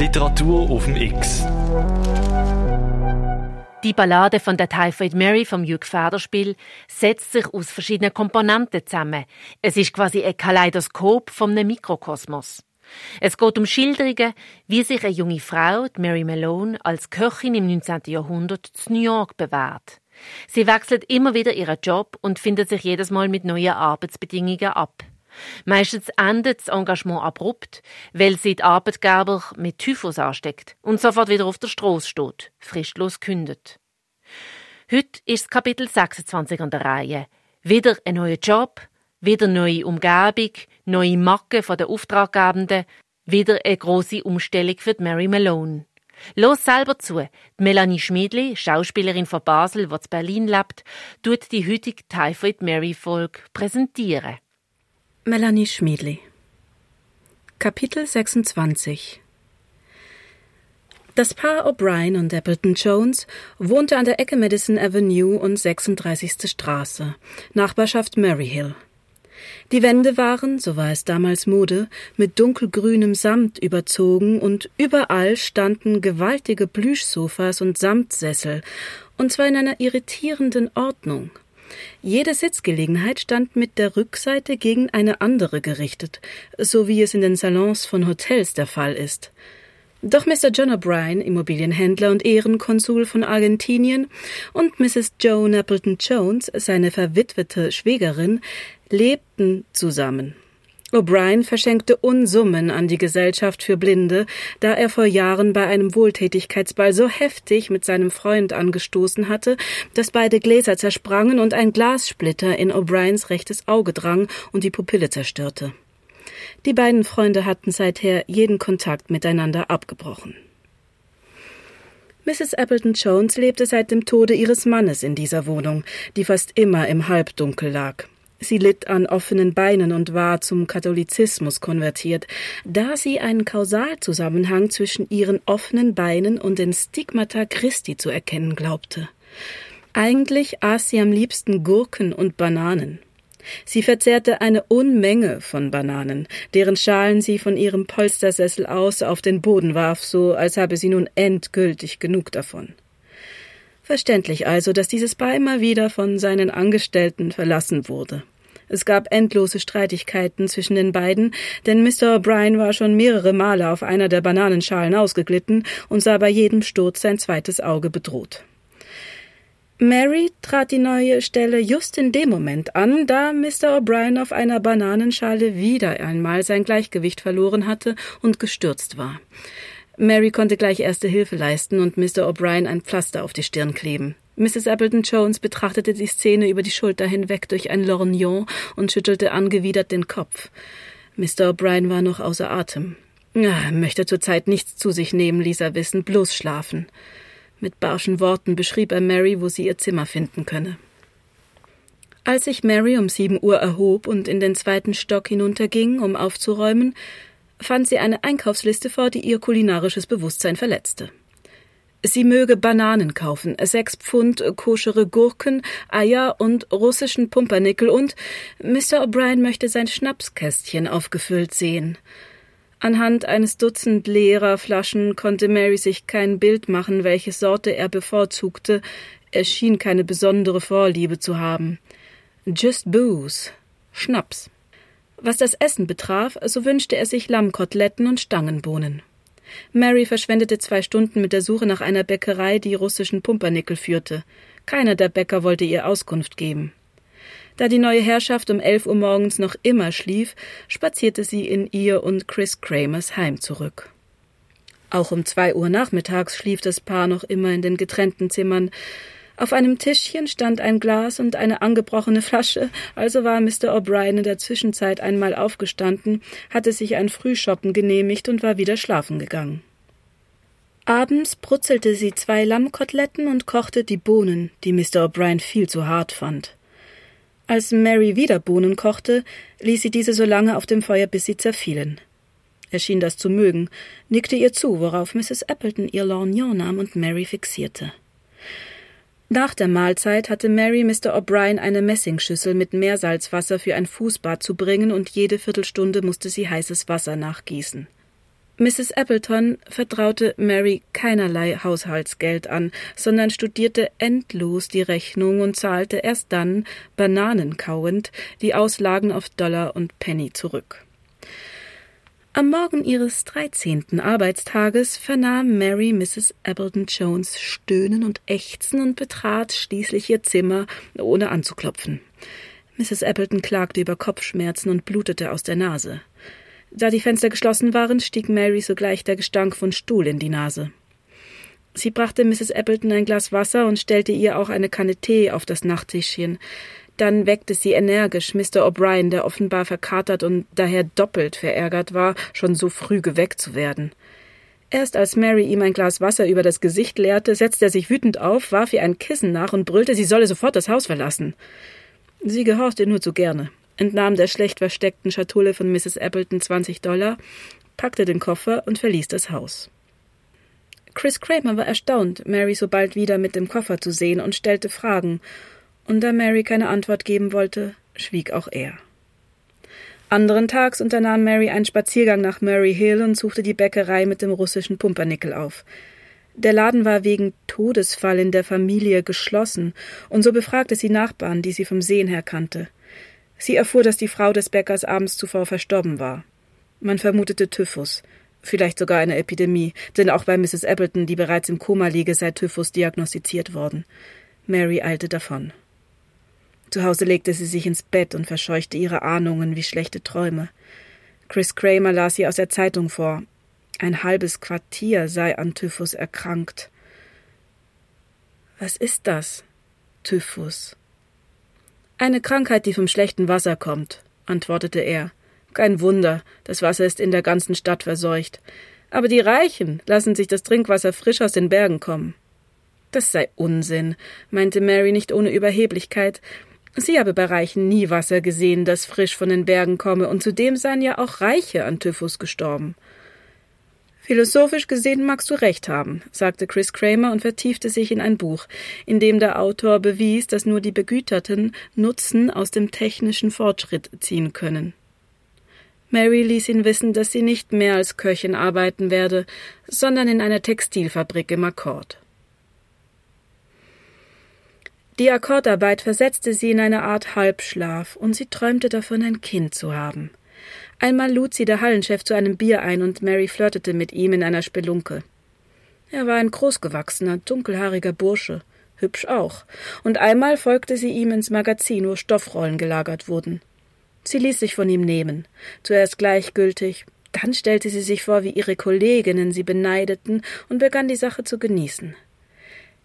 Literatur auf dem X. Die Ballade von der Typhoid Mary vom Hugh Federspiel setzt sich aus verschiedenen Komponenten zusammen. Es ist quasi ein Kaleidoskop vom Mikrokosmos. Es geht um Schilderungen, wie sich eine junge Frau, Mary Malone, als Köchin im 19. Jahrhundert zu New York bewährt. Sie wechselt immer wieder ihren Job und findet sich jedes Mal mit neuen Arbeitsbedingungen ab. Meistens endet das Engagement abrupt, weil sie die Arbeitgeber mit Typhus ansteckt und sofort wieder auf der Straße steht, fristlos kündet. Heute ist Kapitel 26 an der Reihe. Wieder ein neuer Job, wieder neue Umgebung, neue Macken von den Auftraggebenden, wieder eine große Umstellung für Mary Malone. Los selber zu. Die Melanie Schmidli, Schauspielerin von Basel, die in Berlin lebt, tut die heutige Typhoid Mary Folge präsentieren. Melanie Schmiedli Kapitel 26 Das Paar O'Brien und Appleton Jones wohnte an der Ecke Madison Avenue und 36. Straße, Nachbarschaft Maryhill. Die Wände waren, so war es damals Mode, mit dunkelgrünem Samt überzogen und überall standen gewaltige Plüschsofas und Samtsessel, und zwar in einer irritierenden Ordnung – jede Sitzgelegenheit stand mit der Rückseite gegen eine andere gerichtet, so wie es in den Salons von Hotels der Fall ist. Doch Mr. John O'Brien, Immobilienhändler und Ehrenkonsul von Argentinien, und Mrs. Joan Appleton Jones, seine verwitwete Schwägerin, lebten zusammen. O'Brien verschenkte Unsummen an die Gesellschaft für Blinde, da er vor Jahren bei einem Wohltätigkeitsball so heftig mit seinem Freund angestoßen hatte, dass beide Gläser zersprangen und ein Glassplitter in O'Briens rechtes Auge drang und die Pupille zerstörte. Die beiden Freunde hatten seither jeden Kontakt miteinander abgebrochen. Mrs. Appleton Jones lebte seit dem Tode ihres Mannes in dieser Wohnung, die fast immer im Halbdunkel lag. Sie litt an offenen Beinen und war zum Katholizismus konvertiert, da sie einen Kausalzusammenhang zwischen ihren offenen Beinen und den Stigmata Christi zu erkennen glaubte. Eigentlich aß sie am liebsten Gurken und Bananen. Sie verzehrte eine Unmenge von Bananen, deren Schalen sie von ihrem Polstersessel aus auf den Boden warf, so als habe sie nun endgültig genug davon. Verständlich also, dass dieses Paar immer wieder von seinen Angestellten verlassen wurde. Es gab endlose Streitigkeiten zwischen den beiden, denn Mr. O'Brien war schon mehrere Male auf einer der Bananenschalen ausgeglitten und sah bei jedem Sturz sein zweites Auge bedroht. Mary trat die neue Stelle just in dem Moment an, da Mr. O'Brien auf einer Bananenschale wieder einmal sein Gleichgewicht verloren hatte und gestürzt war. Mary konnte gleich erste Hilfe leisten und Mr. O'Brien ein Pflaster auf die Stirn kleben. Mrs. Appleton Jones betrachtete die Szene über die Schulter hinweg durch ein Lorgnon und schüttelte angewidert den Kopf. Mr. O'Brien war noch außer Atem. Er möchte zurzeit nichts zu sich nehmen, ließ er wissen, bloß schlafen. Mit barschen Worten beschrieb er Mary, wo sie ihr Zimmer finden könne. Als sich Mary um sieben Uhr erhob und in den zweiten Stock hinunterging, um aufzuräumen, fand sie eine Einkaufsliste vor, die ihr kulinarisches Bewusstsein verletzte. Sie möge Bananen kaufen, sechs Pfund koschere Gurken, Eier und russischen Pumpernickel und Mr. O'Brien möchte sein Schnapskästchen aufgefüllt sehen. Anhand eines Dutzend leerer Flaschen konnte Mary sich kein Bild machen, welche Sorte er bevorzugte. Er schien keine besondere Vorliebe zu haben. Just booze. Schnaps. Was das Essen betraf, so wünschte er sich Lammkoteletten und Stangenbohnen. Mary verschwendete zwei Stunden mit der Suche nach einer Bäckerei, die russischen Pumpernickel führte. Keiner der Bäcker wollte ihr Auskunft geben. Da die neue Herrschaft um elf Uhr morgens noch immer schlief, spazierte sie in ihr und Chris Kramers Heim zurück. Auch um zwei Uhr nachmittags schlief das Paar noch immer in den getrennten Zimmern, auf einem Tischchen stand ein Glas und eine angebrochene Flasche, also war Mr. O'Brien in der Zwischenzeit einmal aufgestanden, hatte sich ein Frühschoppen genehmigt und war wieder schlafen gegangen. Abends brutzelte sie zwei Lammkoteletten und kochte die Bohnen, die Mr. O'Brien viel zu hart fand. Als Mary wieder Bohnen kochte, ließ sie diese so lange auf dem Feuer, bis sie zerfielen. Er schien das zu mögen, nickte ihr zu, worauf Mrs. Appleton ihr Lorgnon nahm und Mary fixierte. Nach der Mahlzeit hatte Mary Mr. O'Brien eine Messingschüssel mit Meersalzwasser für ein Fußbad zu bringen und jede Viertelstunde musste sie heißes Wasser nachgießen. Mrs. Appleton vertraute Mary keinerlei Haushaltsgeld an, sondern studierte endlos die Rechnung und zahlte erst dann, bananenkauend, die Auslagen auf Dollar und Penny zurück. Am Morgen ihres dreizehnten Arbeitstages vernahm Mary Mrs. Appleton Jones Stöhnen und Ächzen und betrat schließlich ihr Zimmer, ohne anzuklopfen. Mrs. Appleton klagte über Kopfschmerzen und blutete aus der Nase. Da die Fenster geschlossen waren, stieg Mary sogleich der Gestank von Stuhl in die Nase. Sie brachte Mrs. Appleton ein Glas Wasser und stellte ihr auch eine Kanne Tee auf das Nachttischchen. Dann weckte sie energisch Mr. O'Brien, der offenbar verkatert und daher doppelt verärgert war, schon so früh geweckt zu werden. Erst als Mary ihm ein Glas Wasser über das Gesicht leerte, setzte er sich wütend auf, warf ihr ein Kissen nach und brüllte, sie solle sofort das Haus verlassen. Sie gehorchte nur zu gerne entnahm der schlecht versteckten Schatulle von Mrs. Appleton 20 Dollar, packte den Koffer und verließ das Haus. Chris Kramer war erstaunt, Mary so bald wieder mit dem Koffer zu sehen und stellte Fragen, und da Mary keine Antwort geben wollte, schwieg auch er. Anderen Tags unternahm Mary einen Spaziergang nach Murray Hill und suchte die Bäckerei mit dem russischen Pumpernickel auf. Der Laden war wegen Todesfall in der Familie geschlossen, und so befragte sie Nachbarn, die sie vom Sehen her kannte. Sie erfuhr, dass die Frau des Bäckers abends zuvor verstorben war. Man vermutete Typhus, vielleicht sogar eine Epidemie, denn auch bei Mrs. Appleton, die bereits im Koma liege, sei Typhus diagnostiziert worden. Mary eilte davon. Zu Hause legte sie sich ins Bett und verscheuchte ihre Ahnungen wie schlechte Träume. Chris Kramer las sie aus der Zeitung vor. Ein halbes Quartier sei an Typhus erkrankt. Was ist das? Typhus. Eine Krankheit, die vom schlechten Wasser kommt, antwortete er. Kein Wunder, das Wasser ist in der ganzen Stadt verseucht. Aber die Reichen lassen sich das Trinkwasser frisch aus den Bergen kommen. Das sei Unsinn, meinte Mary nicht ohne Überheblichkeit. Sie habe bei Reichen nie Wasser gesehen, das frisch von den Bergen komme, und zudem seien ja auch Reiche an Typhus gestorben. Philosophisch gesehen magst du recht haben, sagte Chris Kramer und vertiefte sich in ein Buch, in dem der Autor bewies, dass nur die Begüterten Nutzen aus dem technischen Fortschritt ziehen können. Mary ließ ihn wissen, dass sie nicht mehr als Köchin arbeiten werde, sondern in einer Textilfabrik im Akkord. Die Akkordarbeit versetzte sie in eine Art Halbschlaf, und sie träumte davon, ein Kind zu haben. Einmal lud sie der Hallenchef zu einem Bier ein und Mary flirtete mit ihm in einer Spelunke. Er war ein großgewachsener, dunkelhaariger Bursche, hübsch auch, und einmal folgte sie ihm ins Magazin, wo Stoffrollen gelagert wurden. Sie ließ sich von ihm nehmen, zuerst gleichgültig, dann stellte sie sich vor, wie ihre Kolleginnen sie beneideten und begann die Sache zu genießen.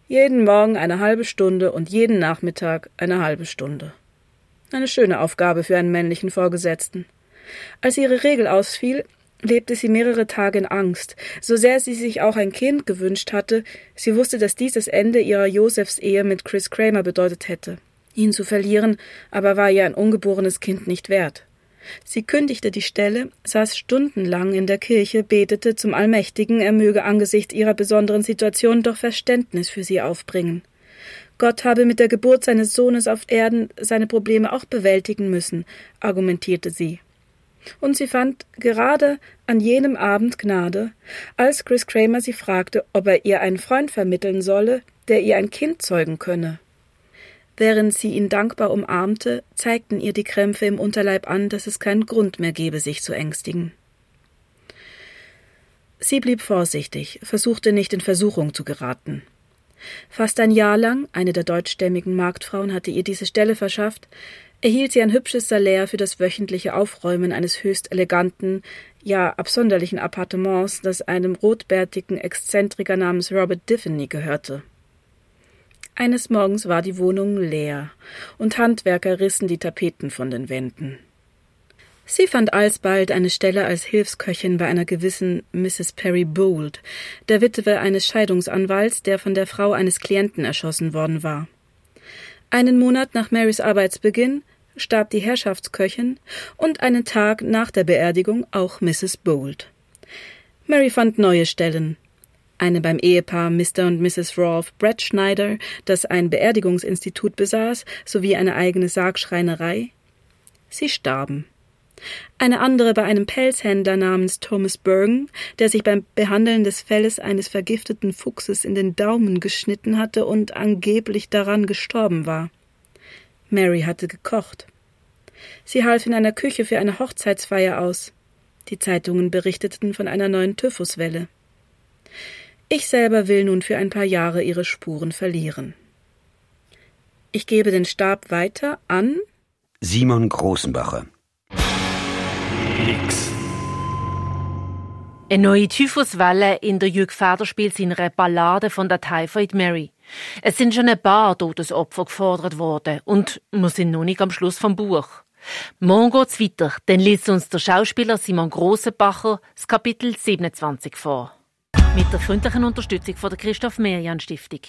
Jeden Morgen eine halbe Stunde und jeden Nachmittag eine halbe Stunde. Eine schöne Aufgabe für einen männlichen Vorgesetzten. Als ihre Regel ausfiel, lebte sie mehrere Tage in Angst, so sehr sie sich auch ein Kind gewünscht hatte, sie wusste, dass dies das Ende ihrer Josephs Ehe mit Chris Kramer bedeutet hätte. Ihn zu verlieren, aber war ihr ein ungeborenes Kind nicht wert. Sie kündigte die Stelle, saß stundenlang in der Kirche, betete zum Allmächtigen, er möge angesichts ihrer besonderen Situation doch Verständnis für sie aufbringen. Gott habe mit der Geburt seines Sohnes auf Erden seine Probleme auch bewältigen müssen, argumentierte sie und sie fand gerade an jenem Abend Gnade, als Chris Kramer sie fragte, ob er ihr einen Freund vermitteln solle, der ihr ein Kind zeugen könne. Während sie ihn dankbar umarmte, zeigten ihr die Krämpfe im Unterleib an, dass es keinen Grund mehr gebe, sich zu ängstigen. Sie blieb vorsichtig, versuchte nicht in Versuchung zu geraten. Fast ein Jahr lang, eine der deutschstämmigen Marktfrauen hatte ihr diese Stelle verschafft, erhielt sie ein hübsches Salär für das wöchentliche Aufräumen eines höchst eleganten, ja absonderlichen Appartements, das einem rotbärtigen Exzentriker namens Robert Diffany gehörte. Eines Morgens war die Wohnung leer, und Handwerker rissen die Tapeten von den Wänden. Sie fand alsbald eine Stelle als Hilfsköchin bei einer gewissen Mrs. Perry Bold, der Witwe eines Scheidungsanwalts, der von der Frau eines Klienten erschossen worden war. Einen Monat nach Marys Arbeitsbeginn starb die Herrschaftsköchin und einen Tag nach der Beerdigung auch Mrs. Bold. Mary fand neue Stellen. Eine beim Ehepaar Mr. und Mrs. Rolfe Brett Schneider, das ein Beerdigungsinstitut besaß, sowie eine eigene Sargschreinerei. Sie starben. Eine andere bei einem Pelzhändler namens Thomas Bergen, der sich beim Behandeln des Felles eines vergifteten Fuchses in den Daumen geschnitten hatte und angeblich daran gestorben war. Mary hatte gekocht. Sie half in einer Küche für eine Hochzeitsfeier aus. Die Zeitungen berichteten von einer neuen Typhuswelle. Ich selber will nun für ein paar Jahre ihre Spuren verlieren. Ich gebe den Stab weiter an Simon Großenbacher. X. Eine neue Typhuswelle in der Jürg Feder spielt seine Ballade von der Typhoid Mary. Es sind schon ein paar Todesopfer gefordert worden und wir sind noch nicht am Schluss vom Buch. Morgen geht's weiter, dann liest uns der Schauspieler Simon Grossenbacher das Kapitel 27 vor. Mit der freundlichen Unterstützung von der Christoph Merian Stiftung.